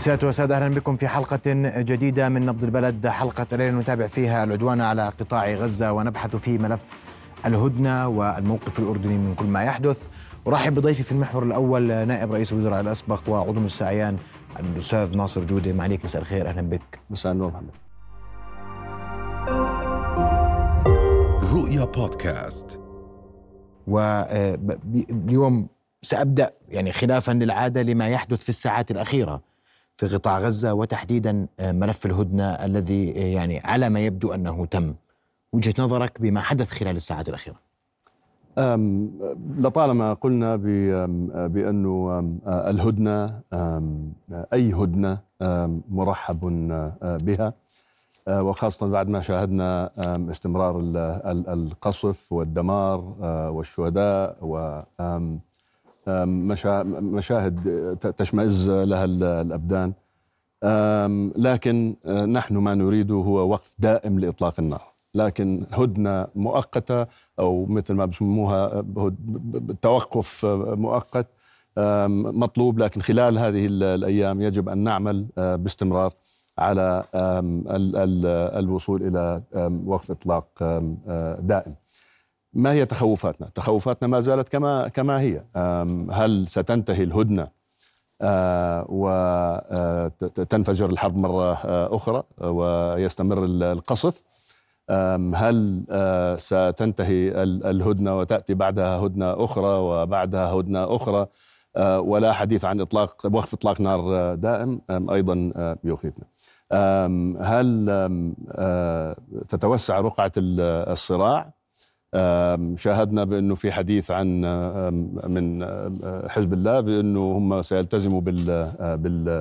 سادة وسادة أهلا بكم في حلقة جديدة من نبض البلد. حلقة الليلة نتابع فيها العدوان على قطاع غزة ونبحث في ملف الهدنة والموقف الأردني من كل ما يحدث. أرحب بضيفي في المحور الأول نائب رئيس الوزراء الأسبق وعضو السعيان الأستاذ ناصر جودة معليك مساء الخير أهلا بك. مساء النور محمد. رؤيا بودكاست. واليوم سأبدأ يعني خلافا للعادة لما يحدث في الساعات الأخيرة. في قطاع غزة وتحديدا ملف الهدنة الذي يعني على ما يبدو أنه تم. وجهة نظرك بما حدث خلال الساعات الأخيرة. أم لطالما قلنا بأنه الهدنة أي هدنة مرحب بها. وخاصة بعد ما شاهدنا استمرار القصف والدمار والشهداء و مشاهد تشمئز لها الأبدان. لكن نحن ما نريده هو وقف دائم لإطلاق النار. لكن هدنة مؤقتة أو مثل ما بسموها توقف مؤقت مطلوب. لكن خلال هذه الأيام يجب أن نعمل باستمرار على الوصول إلى وقف إطلاق دائم. ما هي تخوفاتنا؟ تخوفاتنا ما زالت كما كما هي. هل ستنتهي الهدنة؟ وتنفجر الحرب مرة أخرى ويستمر القصف. هل ستنتهي الهدنة وتأتي بعدها هدنة أخرى وبعدها هدنة أخرى؟ ولا حديث عن اطلاق وقف إطلاق نار دائم أيضا يخيفنا. هل تتوسع رقعة الصراع؟ شاهدنا بأنه في حديث عن من حزب الله بأنه هم سيلتزموا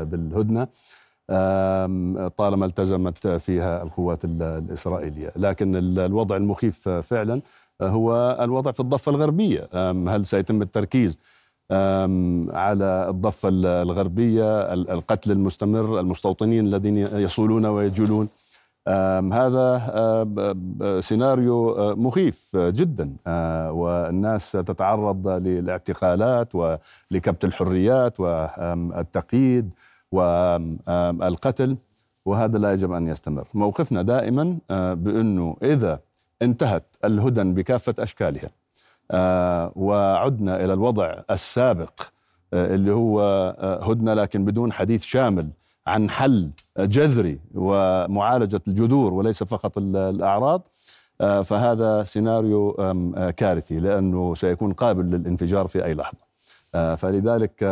بالهدنة. طالما التزمت فيها القوات الإسرائيلية، لكن الوضع المخيف فعلا هو الوضع في الضفة الغربية، هل سيتم التركيز على الضفة الغربية القتل المستمر المستوطنين الذين يصولون ويجولون؟ هذا سيناريو مخيف جدا والناس تتعرض للاعتقالات ولكبت الحريات والتقييد والقتل وهذا لا يجب أن يستمر. موقفنا دائما بأنه إذا انتهت الهدن بكافة أشكالها وعدنا إلى الوضع السابق اللي هو هدنة لكن بدون حديث شامل عن حل جذري ومعالجة الجذور وليس فقط الأعراض فهذا سيناريو كارثي لأنه سيكون قابل للانفجار في أي لحظة. فلذلك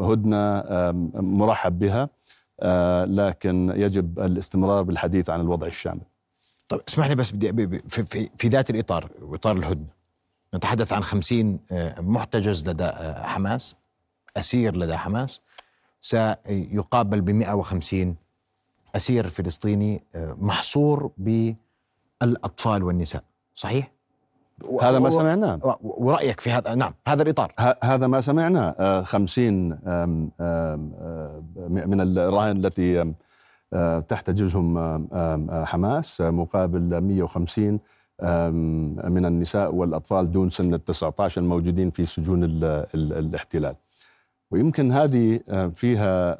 هدنة مرحب بها لكن يجب الاستمرار بالحديث عن الوضع الشامل. طيب اسمح لي بس بدي في, في, في ذات الإطار إطار الهدنة. نتحدث عن خمسين محتجز لدى حماس أسير لدى حماس سيقابل ب 150 أسير فلسطيني محصور بالأطفال والنساء. صحيح؟ هذا ما سمعناه. ورأيك في هذا؟ نعم هذا الإطار. هذا ما سمعناه خمسين من الرهائن التي تحتجزهم حماس. مقابل 150 من النساء والأطفال دون سن ال 19 الموجودين في سجون الاحتلال. ويمكن هذه فيها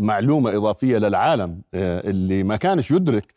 معلومة إضافية للعالم اللي ما كانش يدرك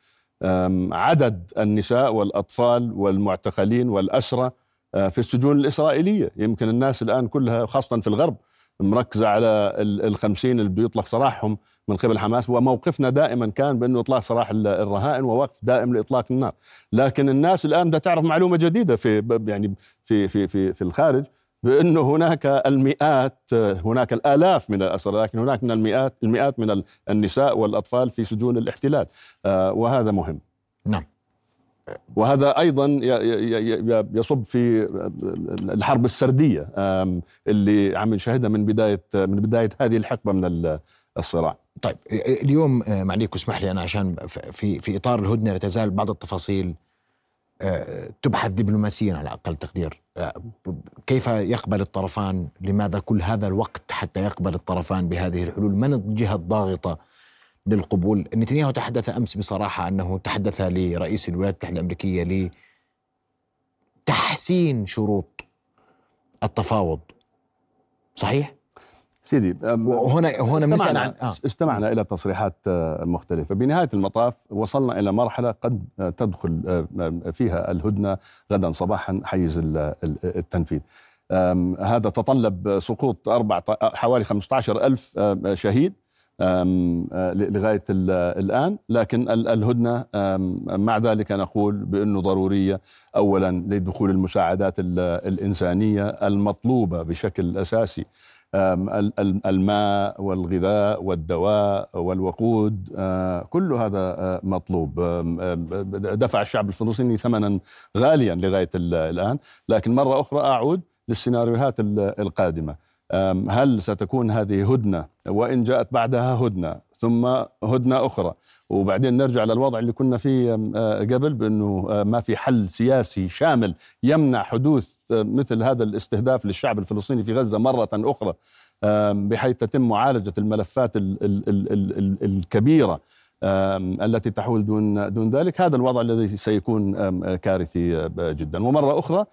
عدد النساء والأطفال والمعتقلين والأسرى في السجون الإسرائيلية. يمكن الناس الآن كلها خاصة في الغرب مركزة على الخمسين اللي بيطلق سراحهم من قبل حماس. وموقفنا دائما كان بأنه إطلاق سراح الرهائن ووقف دائم لإطلاق النار. لكن الناس الآن بدها تعرف معلومة جديدة في يعني في في في, في الخارج. بانه هناك المئات هناك الآلاف من الاسرى لكن هناك من المئات المئات من النساء والأطفال في سجون الاحتلال. وهذا مهم. نعم. وهذا أيضا يصب في الحرب السردية اللي عم نشاهدها من بداية من بداية هذه الحقبة من الصراع. طيب اليوم معليك اسمح لي أنا عشان في في إطار الهدنة لا تزال بعض التفاصيل. تبحث دبلوماسيا على أقل تقدير. كيف يقبل الطرفان؟ لماذا كل هذا الوقت حتى يقبل الطرفان بهذه الحلول؟ من الجهة الضاغطة للقبول؟ نتنياهو تحدث أمس بصراحة أنه تحدث لرئيس الولايات المتحدة الأمريكية لتحسين شروط التفاوض. صحيح؟ سيدي وهنا هنا استمعنا, عن آه. استمعنا إلى تصريحات آه، مختلفة. بنهاية المطاف وصلنا إلى مرحلة قد آه، تدخل آه، فيها الهدنة غدا صباحا حيز التنفيذ. هذا تطلب سقوط أربع حوالي 15 ألف شهيد لغاية الآن. لكن الهدنة مع ذلك نقول بأنه ضرورية أولا لدخول المساعدات الإنسانية المطلوبة بشكل أساسي الماء والغذاء والدواء والوقود كل هذا مطلوب. دفع الشعب الفلسطيني ثمنا غاليا لغاية الآن. لكن مرة أخرى أعود للسيناريوهات القادمة. هل ستكون هذه هدنة؟ وإن جاءت بعدها هدنة. ثم هدنة أخرى. وبعدين نرجع للوضع اللي كنا فيه قبل بأنه ما في حل سياسي شامل يمنع حدوث مثل هذا الاستهداف للشعب الفلسطيني في غزة مرة أخرى بحيث تتم معالجة الملفات الكبيرة التي تحول دون دون ذلك. هذا الوضع الذي سيكون كارثي جدا. ومرة أخرى آه،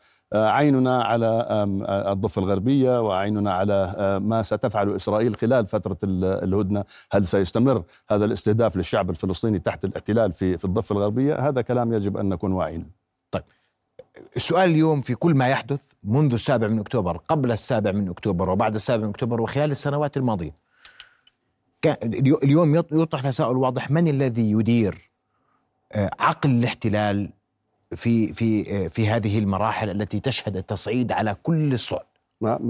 عيننا على آه، الضفة الغربية وعيننا على آه، ما ستفعل إسرائيل خلال فترة الهدنة. هل سيستمر هذا الاستهداف للشعب الفلسطيني تحت الاحتلال في في الضفة الغربية؟ هذا كلام يجب أن نكون واعيين. طيب. السؤال اليوم في كل ما يحدث منذ السابع من أكتوبر قبل السابع من أكتوبر وبعد السابع من أكتوبر وخلال السنوات الماضية. اليوم يطرح تساؤل واضح من الذي يدير عقل الاحتلال في في في هذه المراحل التي تشهد التصعيد على كل الصعد.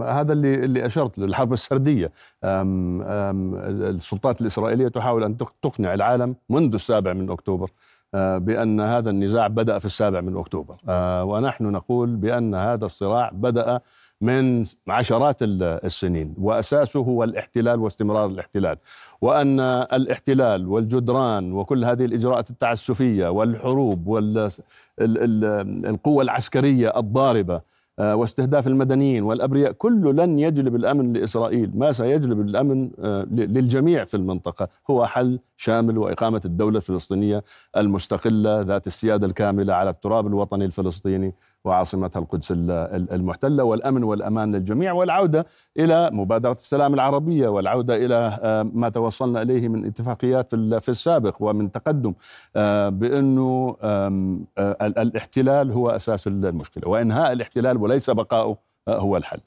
هذا اللي اللي أشرت له الحرب السردية. أم أم السلطات الإسرائيلية تحاول أن تقنع العالم منذ السابع من أكتوبر أه، بأن هذا النزاع بدأ في السابع من أكتوبر. أه، ونحن نقول بأن هذا الصراع بدأ من عشرات السنين. وأساسه هو الاحتلال واستمرار الاحتلال. وأن الاحتلال والجدران وكل هذه الإجراءات التعسفية والحروب والقوه العسكرية الضاربة آه، واستهداف المدنيين والأبرياء كله لن يجلب الأمن لإسرائيل، ما سيجلب الأمن آه، للجميع في المنطقة هو حل شامل وإقامة الدولة الفلسطينية المستقلة ذات السيادة الكاملة على التراب الوطني الفلسطيني وعاصمتها القدس المحتلة والأمن والأمان للجميع والعودة إلى مبادرة السلام العربية والعودة إلى آه، ما توصلنا إليه من اتفاقيات في السابق ومن تقدم آه، بأنه آه، الاحتلال هو أساس المشكلة وإنهاء الاحتلال وليس بقاؤه هو الحل.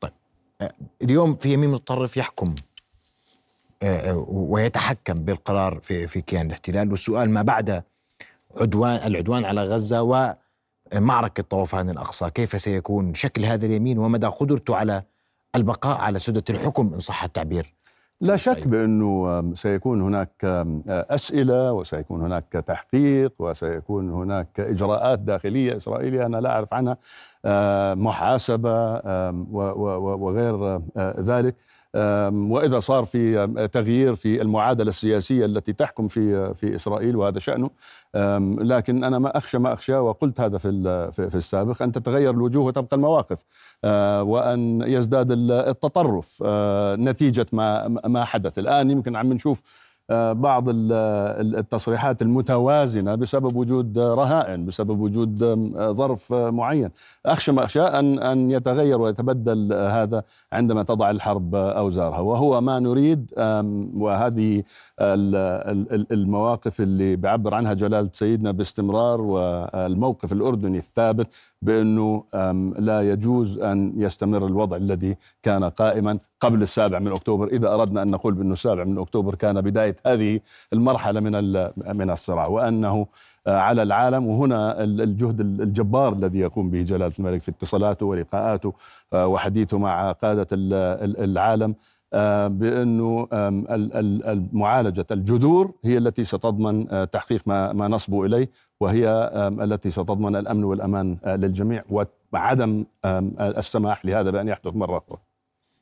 طيب اليوم في يمين متطرف يحكم ويتحكم بالقرار في في كيان الاحتلال والسؤال ما بعد عدوان العدوان على غزة و معركة طوفان الأقصى كيف سيكون شكل هذا اليمين ومدى قدرته على البقاء على سدة الحكم إن صح التعبير؟ لا شك بأنه سيكون هناك أسئلة وسيكون هناك تحقيق وسيكون هناك إجراءات داخلية إسرائيلية أنا لا أعرف عنها محاسبة وغير ذلك. وإذا صار في تغيير في المعادلة السياسية التي تحكم في في إسرائيل وهذا شأنه. لكن أنا ما أخشى ما أخشى وقلت هذا في في السابق أن تتغير الوجوه وتبقى المواقف أه، وأن يزداد التطرف أه، نتيجة ما ما حدث. الآن يمكن عم نشوف آه، بعض التصريحات المتوازنة بسبب وجود رهائن بسبب وجود ظرف معين. أخشى ما أخشى أن, أن يتغير ويتبدل هذا عندما تضع الحرب أوزارها. وهو ما نريد وهذه المواقف اللي بيعبر عنها جلالة سيدنا باستمرار والموقف الأردني الثابت بأنه لا يجوز أن يستمر الوضع الذي كان قائما قبل السابع من أكتوبر. إذا أردنا أن نقول بأنه السابع من أكتوبر كان بداية هذه المرحلة من من الصراع وأنه آه، على العالم وهنا الجهد الجبار الذي يقوم به جلالة الملك في اتصالاته ولقاءاته آه، وحديثه مع قادة العالم. بأنه معالجة الجذور هي التي ستضمن تحقيق ما ما نصبو إليه وهي التي ستضمن الأمن والأمان للجميع وعدم السماح لهذا بأن يحدث مرة أخرى.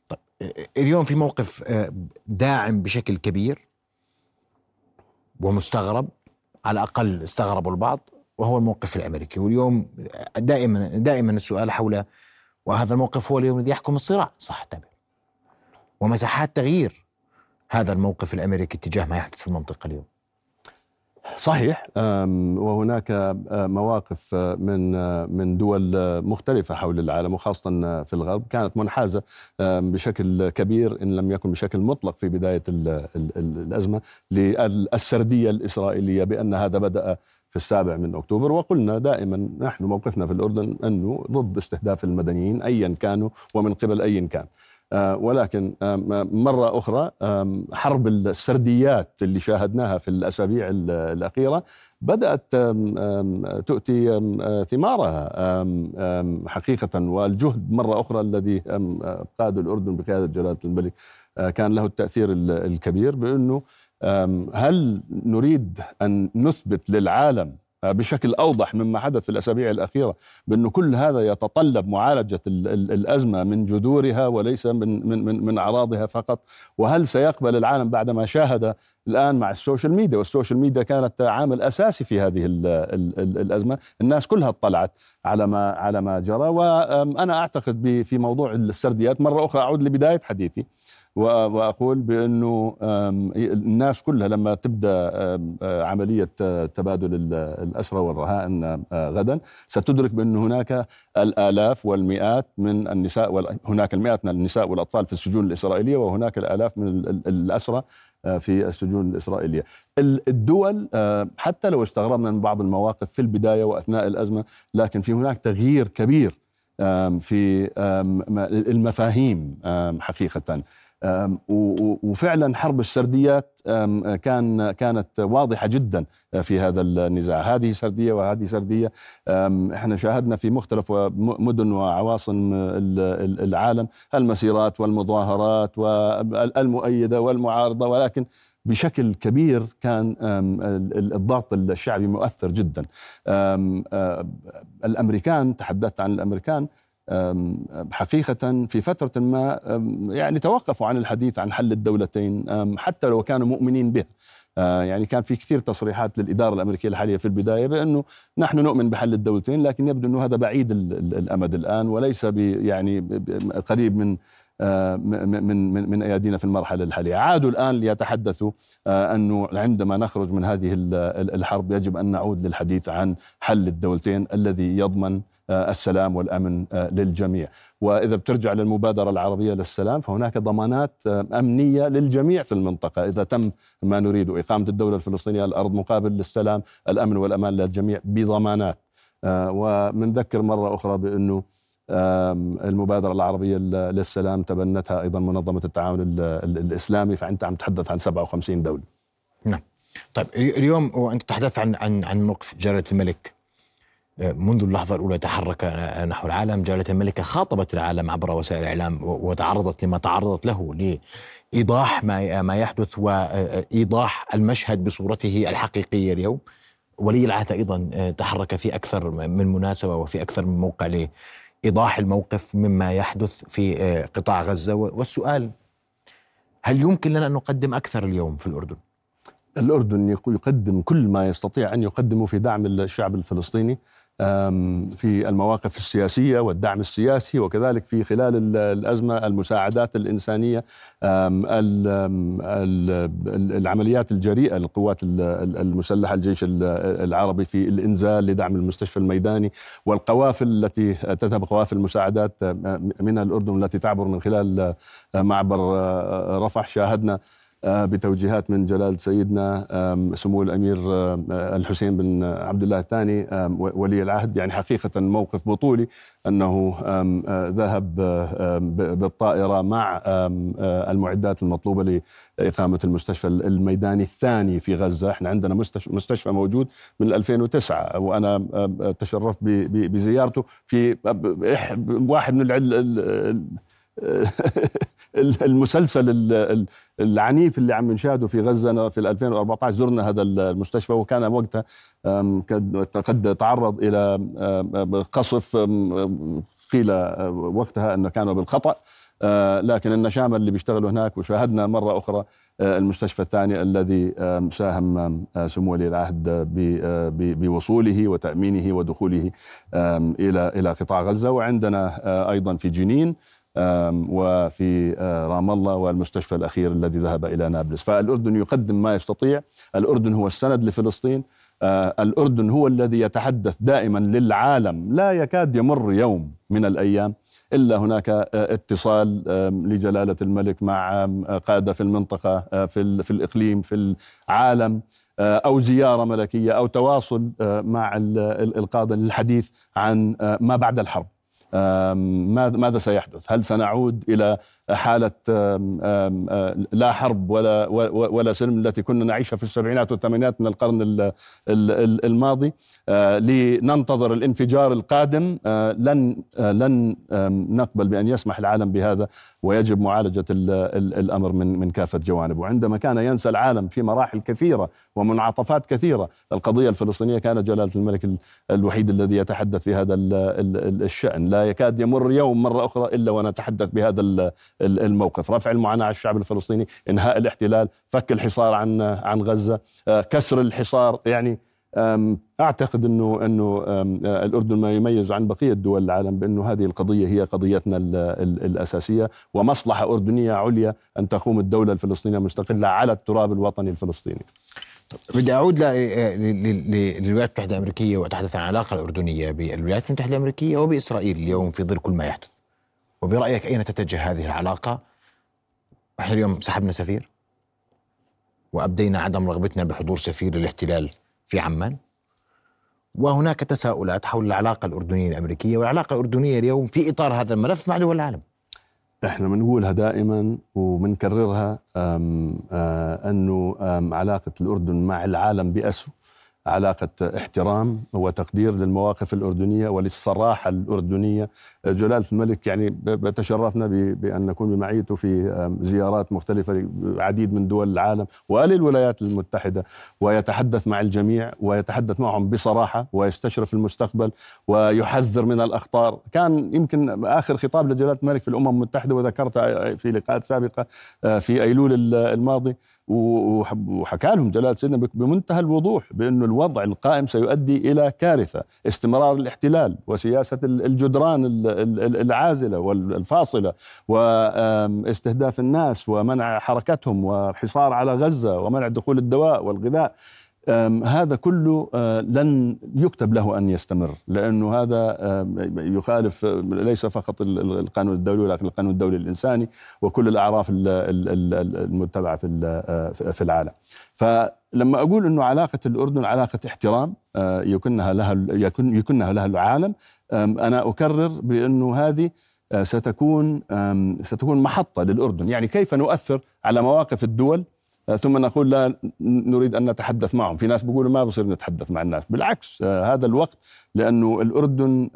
طيب اليوم في موقف داعم بشكل كبير ومستغرب على الأقل استغربوا البعض وهو الموقف الأمريكي واليوم دائما دائما السؤال حول وهذا الموقف هو اليوم الذي يحكم الصراع صح ومساحات تغيير. هذا الموقف الأمريكي تجاه ما يحدث في المنطقة اليوم. صحيح وهناك مواقف من من دول مختلفة حول العالم وخاصة في الغرب كانت منحازة بشكل كبير إن لم يكن بشكل مطلق في بداية الأزمة للسردية الإسرائيلية بأن هذا بدأ في السابع من أكتوبر. وقلنا دائما نحن موقفنا في الأردن أنه ضد استهداف المدنيين أيا كانوا ومن قبل أي كان. ولكن مرة أخرى حرب السرديات اللي شاهدناها في الأسابيع الأخيرة بدأت تؤتي ثمارها حقيقة. والجهد مرة أخرى الذي قاد الأردن بقيادة جلالة الملك آه، كان له التأثير الكبير بأنه هل نريد أن نثبت للعالم آه، بشكل أوضح مما حدث في الأسابيع الأخيرة بانه كل هذا يتطلب معالجة الأزمة من جذورها وليس من من من, من أعراضها فقط. وهل سيقبل العالم بعدما شاهد الآن مع ال social media؟ وال social media كانت عامل أساسي في هذه ال ال الأزمة. الناس كلها اطلعت على ما على ما جرى. وأنا أعتقد في موضوع السرديات مرة أخرى أعود لبداية حديثي. وأقول بأنه الناس كلها لما تبدأ عملية تبادل الاسرى والرهائن غدا ستدرك بأن هناك الآلاف والمئات من النساء هناك المئات من النساء والأطفال في السجون الإسرائيلية وهناك الآلاف من الاسرى في السجون الإسرائيلية. الدول حتى لو استغربنا من بعض المواقف في البداية وأثناء الأزمة لكن في هناك تغيير كبير في المفاهيم حقيقة وفعلا حرب السرديات كان كانت واضحة جدا في هذا النزاع. هذه سردية وهذه سردية إحنا شاهدنا في مختلف مدن وعواصم العالم المسيرات والمظاهرات والمؤيده والمعارضة ولكن بشكل كبير كان الضغط الشعبي مؤثر جدا. الأمريكان تحدثت عن الأمريكان حقيقة في فترة ما يعني توقفوا عن الحديث عن حل الدولتين حتى لو كانوا مؤمنين به. آه، يعني كان في كثير تصريحات للإدارة الأمريكية الحالية في البداية بأنه نحن نؤمن بحل الدولتين لكن يبدو أنه هذا بعيد الأمد الآن وليس يعني قريب من آه، من من من أيادينا في المرحلة الحالية، عادوا الآن ليتحدثوا آه، أنه عندما نخرج من هذه الحرب يجب أن نعود للحديث عن حل الدولتين الذي يضمن السلام والأمن آه، للجميع. وإذا بترجع للمبادرة العربية للسلام فهناك ضمانات آه، أمنية للجميع في المنطقة. إذا تم ما نريد اقامه الدولة الفلسطينية على الأرض مقابل للسلام الأمن والأمان للجميع بضمانات. ومنذكر مرة أخرى بأنه المبادرة العربية للسلام تبنتها أيضا منظمة التعاون الإسلامي فأنت عم تتحدث عن 57 دولة. نعم. طيب اليوم وأنت تحدثت عن عن عن موقف جلالة الملك. منذ اللحظة الأولى تحرك نحو العالم جلالة الملكة خاطبت العالم عبر وسائل الإعلام وتعرضت لما تعرضت له لإيضاح ما ما يحدث وإيضاح المشهد بصورته الحقيقية اليوم. ولي العهد أيضا تحرك في أكثر من مناسبة وفي أكثر من موقع لإيضاح الموقف مما يحدث في قطاع غزة. والسؤال هل يمكن لنا أن نقدم أكثر اليوم في الأردن؟ الأردن يقدم كل ما يستطيع أن يقدمه في دعم الشعب الفلسطيني. في المواقف السياسية والدعم السياسي وكذلك في خلال الأزمة المساعدات الإنسانية العمليات الجريئة للقوات المسلحة الجيش العربي في الإنزال لدعم المستشفى الميداني والقوافل التي تذهب قوافل مساعدات من الأردن التي تعبر من خلال معبر رفح. شاهدنا آه، بتوجيهات من جلالة سيدنا سمو الأمير الحسين بن عبد الله الثاني ولي العهد. يعني حقيقة موقف بطولي أنه آه، ذهب بالطائرة مع المعدات المطلوبة لإقامة المستشفى الميداني الثاني في غزة. إحنا عندنا مستشفى موجود من 2009 وأنا تشرفت بزيارته في واحد من المسلسل العنيف اللي عم نشاهده في غزة في 2014 زرنا هذا المستشفى وكان وقتها قد تعرض إلى قصف قيل وقتها أنه كانوا بالخطأ. آه، لكن النشامة اللي بيشتغلوا هناك وشاهدنا مرة أخرى آه، المستشفى الثاني الذي ساهم سمو ولي العهد بوصوله وتأمينه ودخوله إلى إلى قطاع غزة. وعندنا آه، أيضا في جنين وفي آه، رام الله والمستشفى الأخير الذي ذهب إلى نابلس. فالأردن يقدم ما يستطيع. الأردن هو السند لفلسطين. آه، الأردن هو الذي يتحدث دائما للعالم. لا يكاد يمر يوم من الأيام إلا هناك آه، اتصال لجلالة الملك مع قادة في المنطقة في, في الإقليم في العالم أو زيارة ملكية أو تواصل مع القادة للحديث عن ما بعد الحرب. ماذا سيحدث؟ هل سنعود إلى حالة لا حرب ولا ولا سلم التي كنا نعيشها في السبعينات والثمانينات من القرن الماضي. لننتظر الانفجار القادم. لن لن نقبل بأن يسمح العالم بهذا ويجب معالجة الأمر من من كافة جوانبه. وعندما كان ينسى العالم في مراحل كثيرة ومنعطفات كثيرة القضية الفلسطينية كان جلالة الملك الوحيد الذي يتحدث في هذا الشأن. لا يكاد يمر يوم مرة أخرى إلا ونتحدث بهذا الموقف رفع المعاناة على الشعب الفلسطيني إنهاء الاحتلال فك الحصار عن عن غزة آه، كسر الحصار يعني أعتقد إنه إنه الأردن ما يميز عن بقية دول العالم بأنه هذه القضية هي قضيتنا الأساسية ومصلحة أردنية عليا أن تقوم الدولة الفلسطينية مستقله على التراب الوطني الفلسطيني. بدي أعود للولايات المتحدة الأمريكية وأتحدث عن العلاقة الأردنية بالولايات المتحدة الأمريكية وبإسرائيل اليوم في ظل كل ما يحدث. وبرأيك أين تتجه هذه العلاقة؟ إحنا اليوم سحبنا سفير وأبدينا عدم رغبتنا بحضور سفير الاحتلال في عمان وهناك تساؤلات حول العلاقة الأردنية الأمريكية والعلاقة الأردنية اليوم في إطار هذا الملف مع دول العالم إحنا بنقولها دائما وبنكررها أنه علاقة الأردن مع العالم باسره علاقة احترام وتقدير للمواقف الأردنية وللصراحة الأردنية. جلالة الملك يعني بتشرفنا بأن نكون بمعيته في زيارات مختلفة عديد من دول العالم وللولايات المتحدة ويتحدث مع الجميع ويتحدث معهم بصراحة ويستشرف المستقبل ويحذر من الأخطار. كان يمكن آخر خطاب لجلالة الملك في الأمم المتحدة وذكرت في لقاءات سابقة آه، في أيلول الماضي. وحكى لهم جلال سيدنا بمنتهى الوضوح بأنه الوضع القائم سيؤدي إلى كارثة استمرار الاحتلال وسياسة الجدران العازلة والفاصلة واستهداف الناس ومنع حركتهم وحصار على غزة ومنع دخول الدواء والغذاء. هذا كله آه، لن يكتب له أن يستمر لأنه هذا يخالف ليس فقط القانون الدولي ولكن القانون الدولي الإنساني وكل الأعراف المتبعة في في العالم. فلما أقول إنه علاقة الأردن علاقة احترام آه، يكنها لها يكن يكنها لها العالم أنا أكرر بأنه هذه ستكون ستكون محطة للأردن، يعني كيف نؤثر على مواقف الدول ثم نقول لا نريد أن نتحدث معهم، في ناس بيقولوا ما بصير نتحدث مع الناس، بالعكس آه، هذا الوقت لأنه الأردن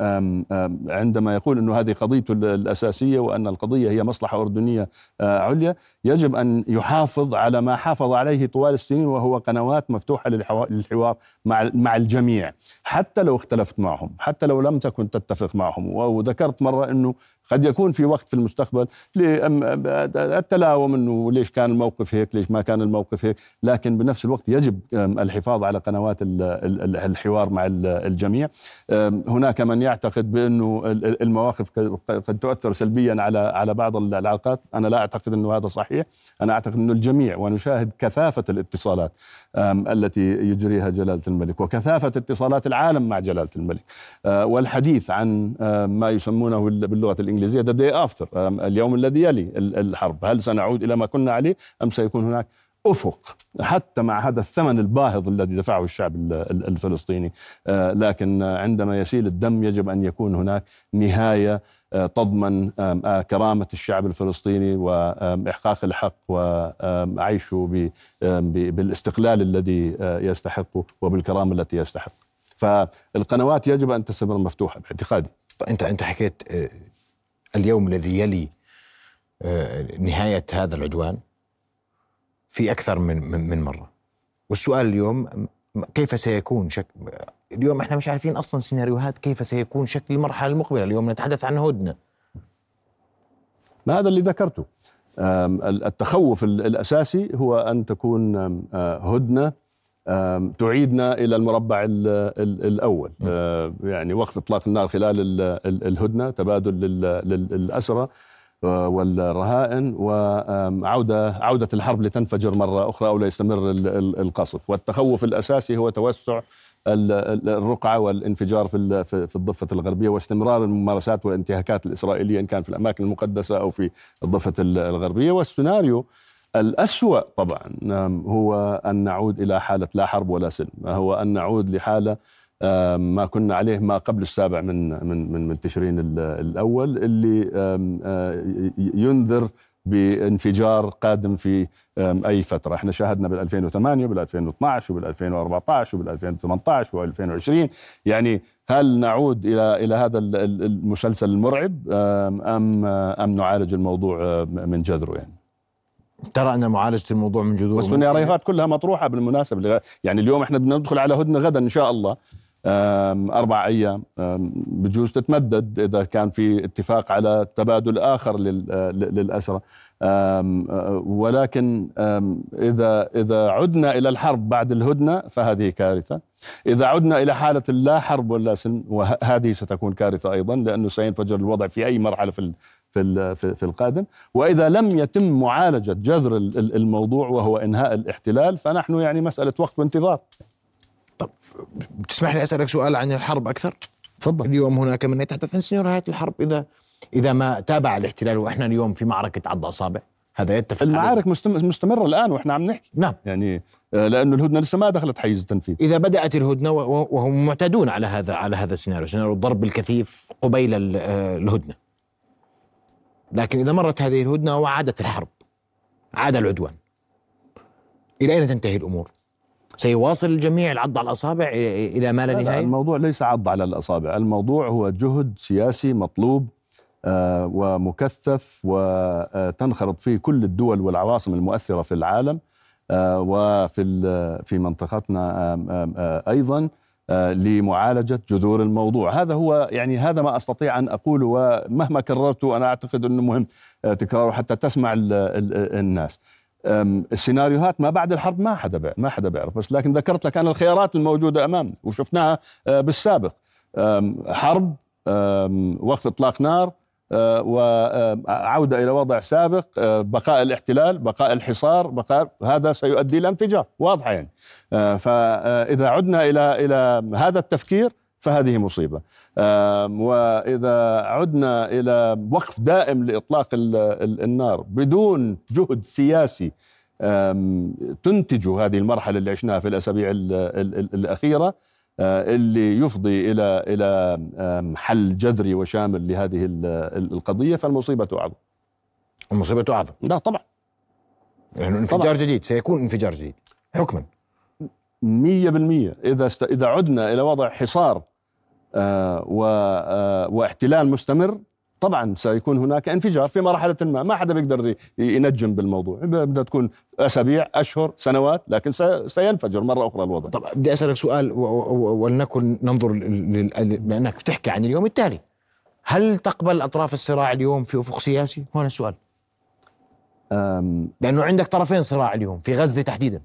عندما يقول إنه هذه قضيته الأساسية وأن القضية هي مصلحة أردنية آه، عليا، يجب أن يحافظ على ما حافظ عليه طوال السنين وهو قنوات مفتوحة للحوار مع مع الجميع، حتى لو اختلفت معهم، حتى لو لم تكن تتفق معهم، وذكرت مرة إنه قد يكون في وقت في المستقبل التلاوم إنه ليش كان الموقف هيك ليش ما كان الموقف هيك؟ لكن بنفس الوقت يجب الحفاظ على قنوات الحوار مع الجميع. هناك من يعتقد بأنه المواقف قد تؤثر سلبيا على على بعض العلاقات. أنا لا أعتقد إنه هذا صحيح. أنا أعتقد إنه الجميع ونشاهد كثافة الاتصالات التي يجريها جلالة الملك وكثافة اتصالات العالم مع جلالة الملك. أه، والحديث عن ما يسمونه باللغة الانجليزيه the day after اليوم الذي يلي الحرب. هل سنعود إلى ما كنا عليه أم سيكون هناك أفق حتى مع هذا الثمن الباهظ الذي دفعه الشعب الفلسطيني؟ أه، لكن عندما يسيل الدم يجب أن يكون هناك نهاية أه، تضمن كرامة الشعب الفلسطيني واحقاق الحق وعيشه بالاستقلال الذي يستحقه وبالكرامة التي يستحق. فالقنوات يجب أن تستمر مفتوحة باعتقادي. أنت أنت حكيت اليوم الذي يلي آه، نهاية هذا العدوان في أكثر من من مرة. والسؤال اليوم كيف سيكون شكل اليوم إحنا مش عارفين أصلا سيناريوهات كيف سيكون شكل المرحلة المقبلة. اليوم نتحدث عن هدنه ما هذا اللي ذكرته. التخوف الأساسي هو أن تكون آه، هدنه تعيدنا إلى المربع الأول. يعني وقف إطلاق النار خلال الهدنة تبادل للاسرى والرهائن وعودة عودة الحرب لتنفجر مرة أخرى أو ليستمر القصف. والتخوف الأساسي هو توسع الرقعة والانفجار في في الضفة الغربية واستمرار الممارسات والانتهاكات الإسرائيلية إن كان في الأماكن المقدسة أو في الضفة الغربية. والسيناريو الأسوأ طبعا. هو أن نعود إلى حالة لا حرب ولا سلم هو أن نعود لحالة ما كنا عليه ما قبل السابع من من من, من تشرين الأول اللي ينذر بانفجار قادم في أي فترة، إحنا شاهدنا بال 2008 وبال 2012 وبال 2014 وبال 2018 وبال 2020 يعني هل نعود إلى إلى هذا المسلسل المرعب آم أم نعالج الموضوع من جذره يعني؟ ترى أن معالجة الموضوع من جذوره والسيناريوهات كلها مطروحة بالمناسبة. يعني اليوم إحنا بدنا ندخل على هدنة غدا إن شاء الله. أربع أيام. بجوز تتمدد إذا كان في اتفاق على تبادل آخر للأسرى ولكن إذا إذا عدنا إلى الحرب بعد الهدنة فهذه كارثة. إذا عدنا إلى حالة لا حرب ولا سلم وهذه ستكون كارثة أيضا لأنه سينفجر الوضع في أي مرحلة في في في القادم. وإذا لم يتم معالجة جذر الموضوع وهو إنهاء الاحتلال فنحن يعني مسألة وقت وانتظار. طب بتسمح لي أسألك سؤال عن الحرب أكثر؟ تفضل. اليوم هناك من يتحدث عن سيناريو نهايه الحرب. إذا إذا ما تابع الاحتلال وإحنا اليوم في معركة عض اصابع هذا يتفق المعارك مستمرة الآن وإحنا عم نحكي. نعم. يعني آه، لأنه الهدنة لسه ما دخلت حيز التنفيذ إذا بدأت الهدنة وهم معتادون على هذا على هذا السيناريو سيناريو الضرب الكثيف قبيل آه، الهدنة. لكن إذا مرت هذه الهدنة وعادت الحرب عاد العدوان. إلى أين تنتهي الأمور؟ سيواصل الجميع العض على الأصابع إلى ما لا نهاية؟ الموضوع ليس عض على الأصابع. الموضوع هو جهد سياسي مطلوب آه، ومكثف وتنخرط فيه كل الدول والعواصم المؤثرة في العالم آه، وفي في منطقتنا أيضا. آه، لمعالجة جذور الموضوع. هذا هو يعني هذا ما أستطيع أن أقوله ومهما كررته أنا أعتقد أنه مهم تكراره حتى تسمع الناس. السيناريوهات ما بعد الحرب ما حدا ما حدا بيعرف بس لكن ذكرت لك أنا الخيارات الموجودة أمامنا وشفناها آه، بالسابق. حرب وقف إطلاق نار آه، وعوده إلى وضع سابق آه، بقاء الاحتلال بقاء الحصار بقاء هذا سيؤدي إلى انفجار واضحه يعني. فإذا عدنا إلى إلى هذا التفكير فهذه مصيبة. وإذا عدنا إلى وقف دائم لإطلاق النار بدون جهد سياسي تنتج هذه المرحلة اللي عشناها في الأسابيع الأخيرة آه، اللي يفضي إلى إلى حل جذري وشامل لهذه القضية فالمصيبة أعظم. المصيبة أعظم. لا طبعا. يعني انفجار طبعا. جديد سيكون انفجار جديد حكما. 100% إذا است... إذا عدنا إلى وضع حصار آه، آه، واحتلال مستمر طبعا سيكون هناك انفجار في مرحلة ما. ما حدا بيقدر ينجم بالموضوع. بدها تكون أسابيع أشهر سنوات لكن سينفجر مرة أخرى الوضع. طب بدي أسألك سؤال ولنكن ننظر لانك بتحكي عن اليوم التالي. هل تقبل أطراف الصراع اليوم في أفق سياسي؟ هون السؤال. لأنه عندك طرفين صراع اليوم في غزة تحديدا.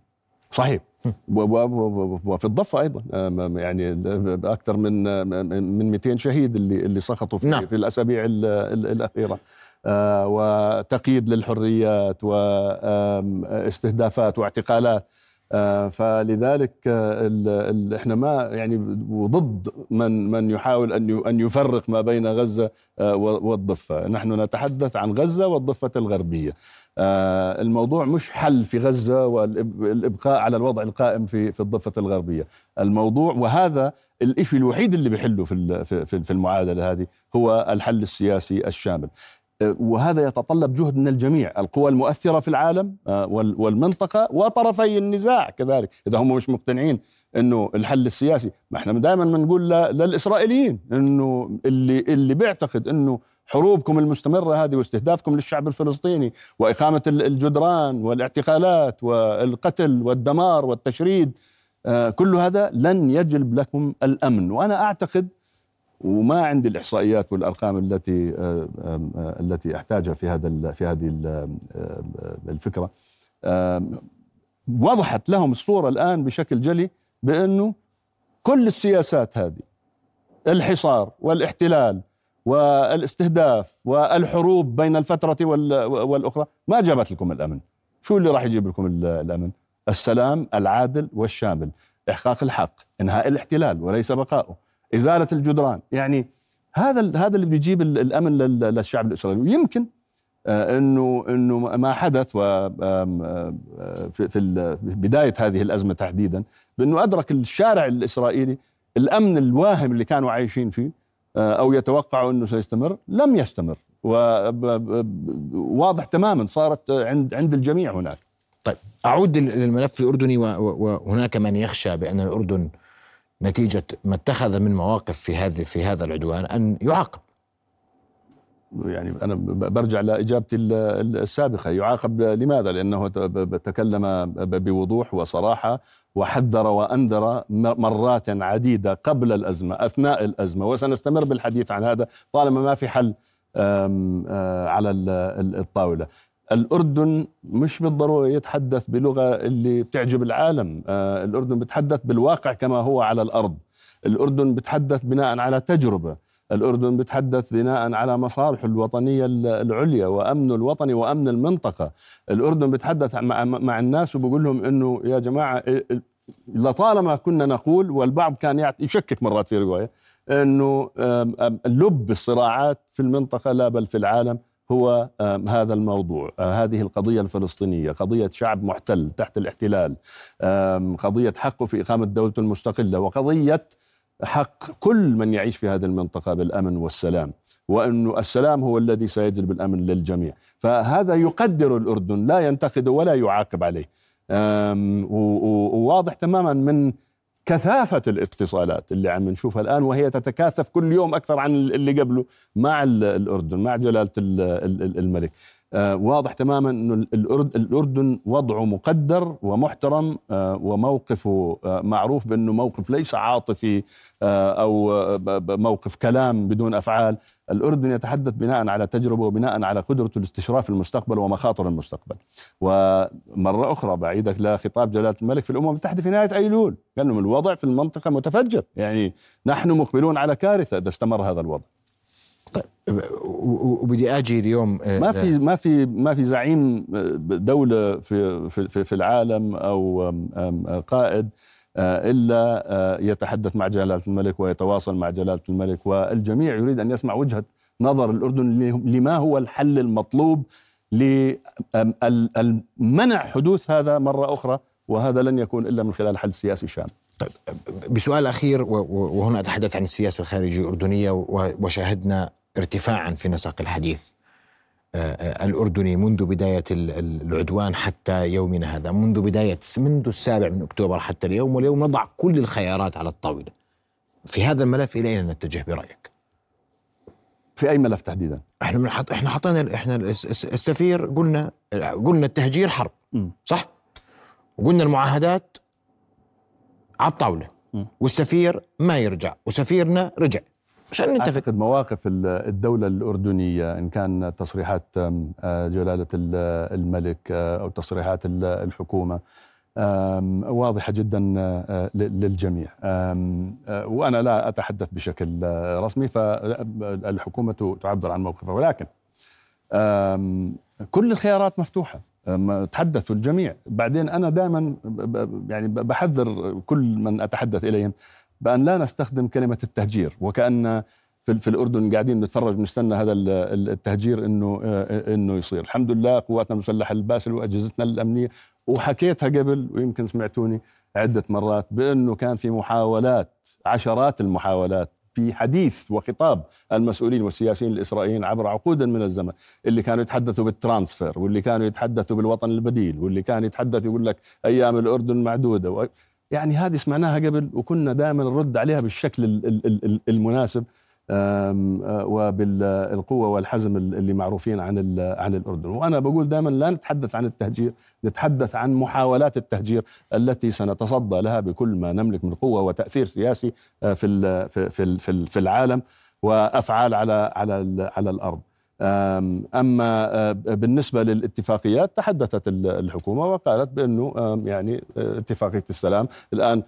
صحيح. وفي الضفة أيضا يعني أكثر من من 200 شهيد اللي اللي سقطوا في, نعم. في الأسابيع الأخيرة. آه، وتقييد للحريات واستهدافات واعتقالات. آه، فلذلك إحنا ما يعني ضد من من يحاول أن أن يفرق ما بين غزة آه، والضفة، نحن نتحدث عن غزة والضفة الغربية. آه، الموضوع مش حل في غزة والإبقاء على الوضع القائم في في الضفة الغربية. الموضوع وهذا الإشي الوحيد اللي بيحله في في المعادلة هذه هو الحل السياسي الشامل. آه، وهذا يتطلب جهد من الجميع. القوى المؤثرة في العالم آه، والمنطقة وطرفي النزاع كذلك. إذا هم مش مقتنعين إنه الحل السياسي ما إحنا دائما بنقول للإسرائيليين إنه اللي اللي بيعتقد إنه حروبكم المستمرة هذه واستهدافكم للشعب الفلسطيني وإقامة الجدران والاعتقالات والقتل والدمار والتشريد آه، كل هذا لن يجلب لكم الأمن. وأنا أعتقد وما عندي الإحصائيات والأرقام التي آه، آه، التي أحتاجها في هذا في هذه الفكرة وضحت لهم الصورة الآن بشكل جلي بأنه كل السياسات هذه الحصار والاحتلال والاستهداف والحروب بين الفترة والأخرى. ما جابت لكم الأمن. شو اللي راح يجيب لكم الأمن؟ السلام العادل والشامل. إحقاق الحق إنهاء الاحتلال وليس بقاؤه. إزالة الجدران. يعني هذا هذا اللي بيجيب الأمن للشعب الإسرائيلي. ويمكن آه، إنه إنه ما حدث و آه، في بداية هذه الأزمة تحديدا بأنه أدرك الشارع الإسرائيلي الأمن الواهم اللي كانوا عايشين فيه أو يتوقعوا أنه سيستمر لم يستمر. وواضح تماما صارت عند عند الجميع هناك. طيب أعود للملف الأردني وهناك من يخشى بأن الأردن نتيجة ما اتخذ من مواقف في هذه في هذا العدوان أن يعاقب. يعني أنا برجع لإجابتي السابقة. يعاقب لماذا؟ لأنه تكلم بوضوح وصراحة وحذر وانذر مرات عديدة قبل الأزمة أثناء الأزمة. وسنستمر بالحديث عن هذا طالما ما في حل على الطاولة. الأردن مش بالضرورة يتحدث بلغة اللي بتعجب العالم. الأردن بتحدث بالواقع كما هو على الأرض. الأردن بتحدث بناء على تجربة. الأردن بتحدث بناء على مصالحه الوطنية العليا وأمنه الوطني وأمن المنطقة. الأردن بتحدث مع, مع الناس وبقول لهم أنه يا جماعة لطالما كنا نقول والبعض كان يشكك مرات في رواية أنه لب الصراعات في المنطقة لا بل في العالم هو هذا الموضوع. هذه القضية الفلسطينية قضية شعب محتل تحت الاحتلال قضية حقه في إقامة دولته المستقلة وقضية حق كل من يعيش في هذه المنطقة بالأمن والسلام وأن السلام هو الذي سيجلب الأمن للجميع. فهذا يقدر الأردن لا ينتقد ولا يعاقب عليه. وواضح تماما من كثافة الاتصالات اللي عم نشوفها الآن وهي تتكاثف كل يوم أكثر عن اللي قبله مع الأردن مع جلالة الملك. واضح تماما إنه الأردن وضعه مقدر ومحترم آه، وموقفه آه، معروف بأنه موقف ليس عاطفي أو موقف كلام بدون أفعال. الأردن يتحدث بناء على تجربة وبناء على قدرته لاستشراف المستقبل ومخاطر المستقبل. ومرة أخرى بعيدك لخطاب جلالة الملك في الأمم المتحدة في نهاية أيلول. قال لهم الوضع في المنطقة متفجر. يعني نحن مقبلون على كارثة إذا استمر هذا الوضع. طيب وبدي أجي اليوم آه، ما في ما في ما في زعيم آه، دولة في في في العالم أو قائد آه، إلا يتحدث مع جلالة الملك ويتواصل مع جلالة الملك والجميع يريد أن يسمع وجهة نظر الأردن لما هو الحل المطلوب لمنع حدوث هذا مرة أخرى وهذا لن يكون إلا من خلال حل سياسي شامل. طيب بسؤال أخير وهنا أتحدث عن السياسة الخارجية الأردنية وشاهدنا ارتفاعا في نسق الحديث. آه، آه، الأردني منذ بداية العدوان حتى يومنا هذا منذ بداية منذ السابع من أكتوبر حتى اليوم واليوم نضع كل الخيارات على الطاولة. في هذا الملف إلى أين نتجه برأيك؟ في أي ملف تحديدا؟ إحنا بنحط إحنا حطينا إحنا السفير قلنا قلنا التهجير حرب. صح؟ وقلنا المعاهدات على الطاولة. والسفير ما يرجع وسفيرنا رجع. عشان نتفق. أعتقد مواقف الدولة الأردنية إن كان تصريحات آه، جلالة الملك آه، أو تصريحات الحكومة واضحة جدا آه، للجميع. وأنا لا أتحدث بشكل رسمي فالحكومة تعبر عن موقفها. ولكن كل الخيارات مفتوحة. تحدثوا الجميع. بعدين أنا دائما يعني بحذر كل من أتحدث إليهم. بأن لا نستخدم كلمة التهجير. وكأن في, في الأردن قاعدين نتفرج بنستنى هذا التهجير إنه آه، إنه يصير. الحمد لله قواتنا المسلحة الباسل وأجهزتنا الأمنية. وحكيتها قبل ويمكن سمعتوني عدة مرات بأنه كان في محاولات عشرات المحاولات في حديث وخطاب المسؤولين والسياسيين الإسرائيليين عبر عقود من الزمن اللي كانوا يتحدثوا بالترانسفير واللي كانوا يتحدثوا بالوطن البديل واللي كان يتحدث يقول لك أيام الأردن معدودة. يعني هذه سمعناها قبل وكنا دائما نرد عليها بالشكل المناسب آه، وبالقوة والحزم اللي معروفين عن عن الأردن. وأنا بقول دائما لا نتحدث عن التهجير نتحدث عن محاولات التهجير التي سنتصدى لها بكل ما نملك من قوة وتأثير سياسي آه، في في في العالم وأفعال على على على الأرض. أما آه، بالنسبة للاتفاقيات تحدثت الحكومة وقالت بأنه يعني آه، اتفاقية السلام الآن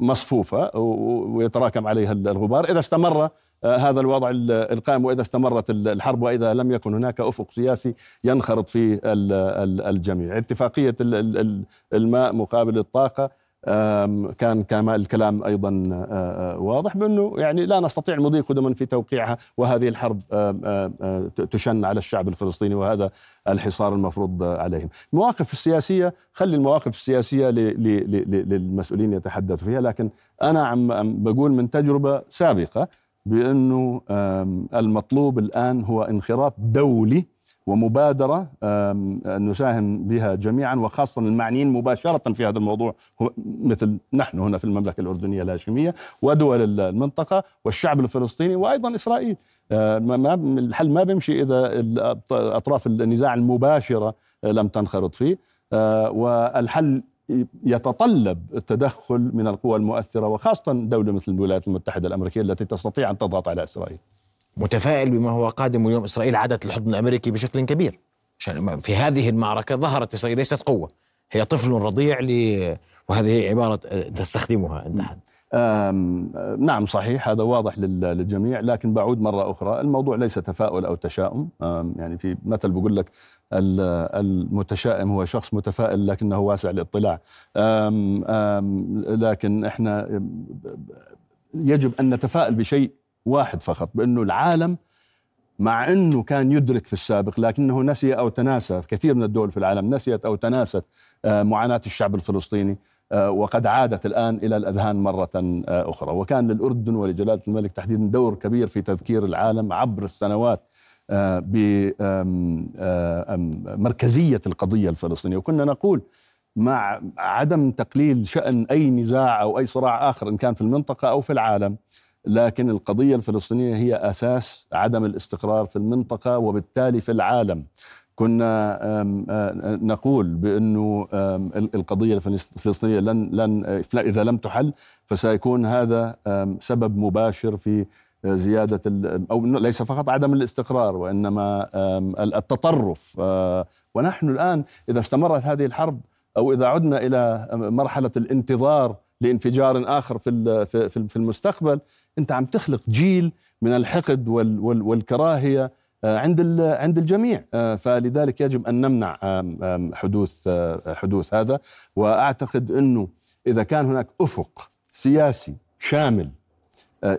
مصفوفة ويتراكم عليها الغبار. إذا استمر هذا الوضع القائم وإذا استمرت الحرب وإذا لم يكن هناك أفق سياسي ينخرط فيه الجميع. اتفاقية الماء مقابل الطاقة كان كما الكلام أيضا واضح بأنه يعني لا نستطيع المضي قدما في توقيعها وهذه الحرب تشن على الشعب الفلسطيني وهذا الحصار المفروض عليهم. المواقف السياسية خلي المواقف السياسية للمسؤولين يتحدثوا فيها لكن أنا عم بقول من تجربة سابقة بأنه المطلوب الآن هو انخراط دولي ومبادرة نساهم بها جميعا وخاصة المعنيين مباشرة في هذا الموضوع مثل نحن هنا في المملكة الأردنية الهاشمية ودول المنطقة والشعب الفلسطيني وأيضا إسرائيل. ما الحل ما بيمشي إذا أطراف النزاع المباشرة لم تنخرط فيه. والحل يتطلب التدخل من القوى المؤثرة وخاصة دولة مثل الولايات المتحدة الأمريكية التي تستطيع أن تضغط على إسرائيل. متفائل بما هو قادم اليوم. إسرائيل عادت الحضن الامريكي بشكل كبير. عشان في هذه المعركة ظهرت إسرائيل ليست قوة. هي طفل رضيع وهذه عبارة تستخدمها أنت. نعم. صحيح. هذا واضح للجميع. لكن بعود مرة أخرى الموضوع ليس تفاؤل أو تشاؤم. يعني في مثل بقول لك المتشائم هو شخص متفائل لكنه واسع الاطلاع لكن إحنا يجب أن نتفائل بشيء واحد فقط بأنه العالم مع أنه كان يدرك في السابق لكنه نسي أو تناسى كثير من الدول في العالم نسيت أو تناست آه، معاناة الشعب الفلسطيني آه، وقد عادت الآن إلى الأذهان مرة آه، أخرى. وكان للأردن ولجلالة الملك تحديدا دور كبير في تذكير العالم عبر السنوات بمركزية القضية الفلسطينية. وكنا نقول مع عدم تقليل شأن أي نزاع أو أي صراع آخر إن كان في المنطقة أو في العالم لكن القضية الفلسطينية هي أساس عدم الاستقرار في المنطقة وبالتالي في العالم. كنا نقول بأنه القضية الفلسطينية لن لن إذا لم تحل فسيكون هذا سبب مباشر في زيادة أو ليس فقط عدم الاستقرار وإنما التطرف. ونحن الآن إذا استمرت هذه الحرب أو إذا عدنا إلى مرحلة الانتظار لانفجار آخر في في المستقبل انت عم تخلق جيل من الحقد والكراهية آه، عند عند الجميع. آه، فلذلك يجب أن نمنع حدوث آه، حدوث هذا. وأعتقد إنه إذا كان هناك أفق سياسي شامل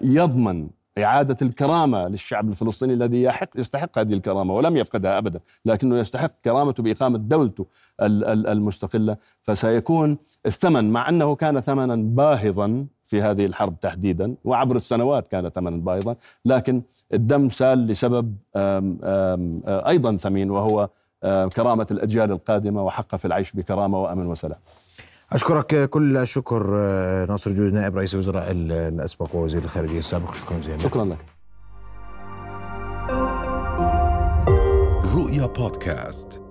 يضمن إعادة الكرامة للشعب الفلسطيني الذي يحق يستحق هذه الكرامة ولم يفقدها أبدا لكنه يستحق كرامته بإقامة دولته المستقلة فسيكون الثمن مع أنه كان ثمنا باهظا في هذه الحرب تحديدا وعبر السنوات كان ثمنا باهظا لكن الدم سال لسبب آم أيضا ثمين وهو كرامة الأجيال القادمة وحقه في العيش بكرامة وأمن وسلام. أشكرك كل الشكر آه، ناصر جود نائب رئيس الوزراء الأسبق ووزير الخارجية السابق. شكرا جزيلا شكرا لك. رؤيا بودكاست.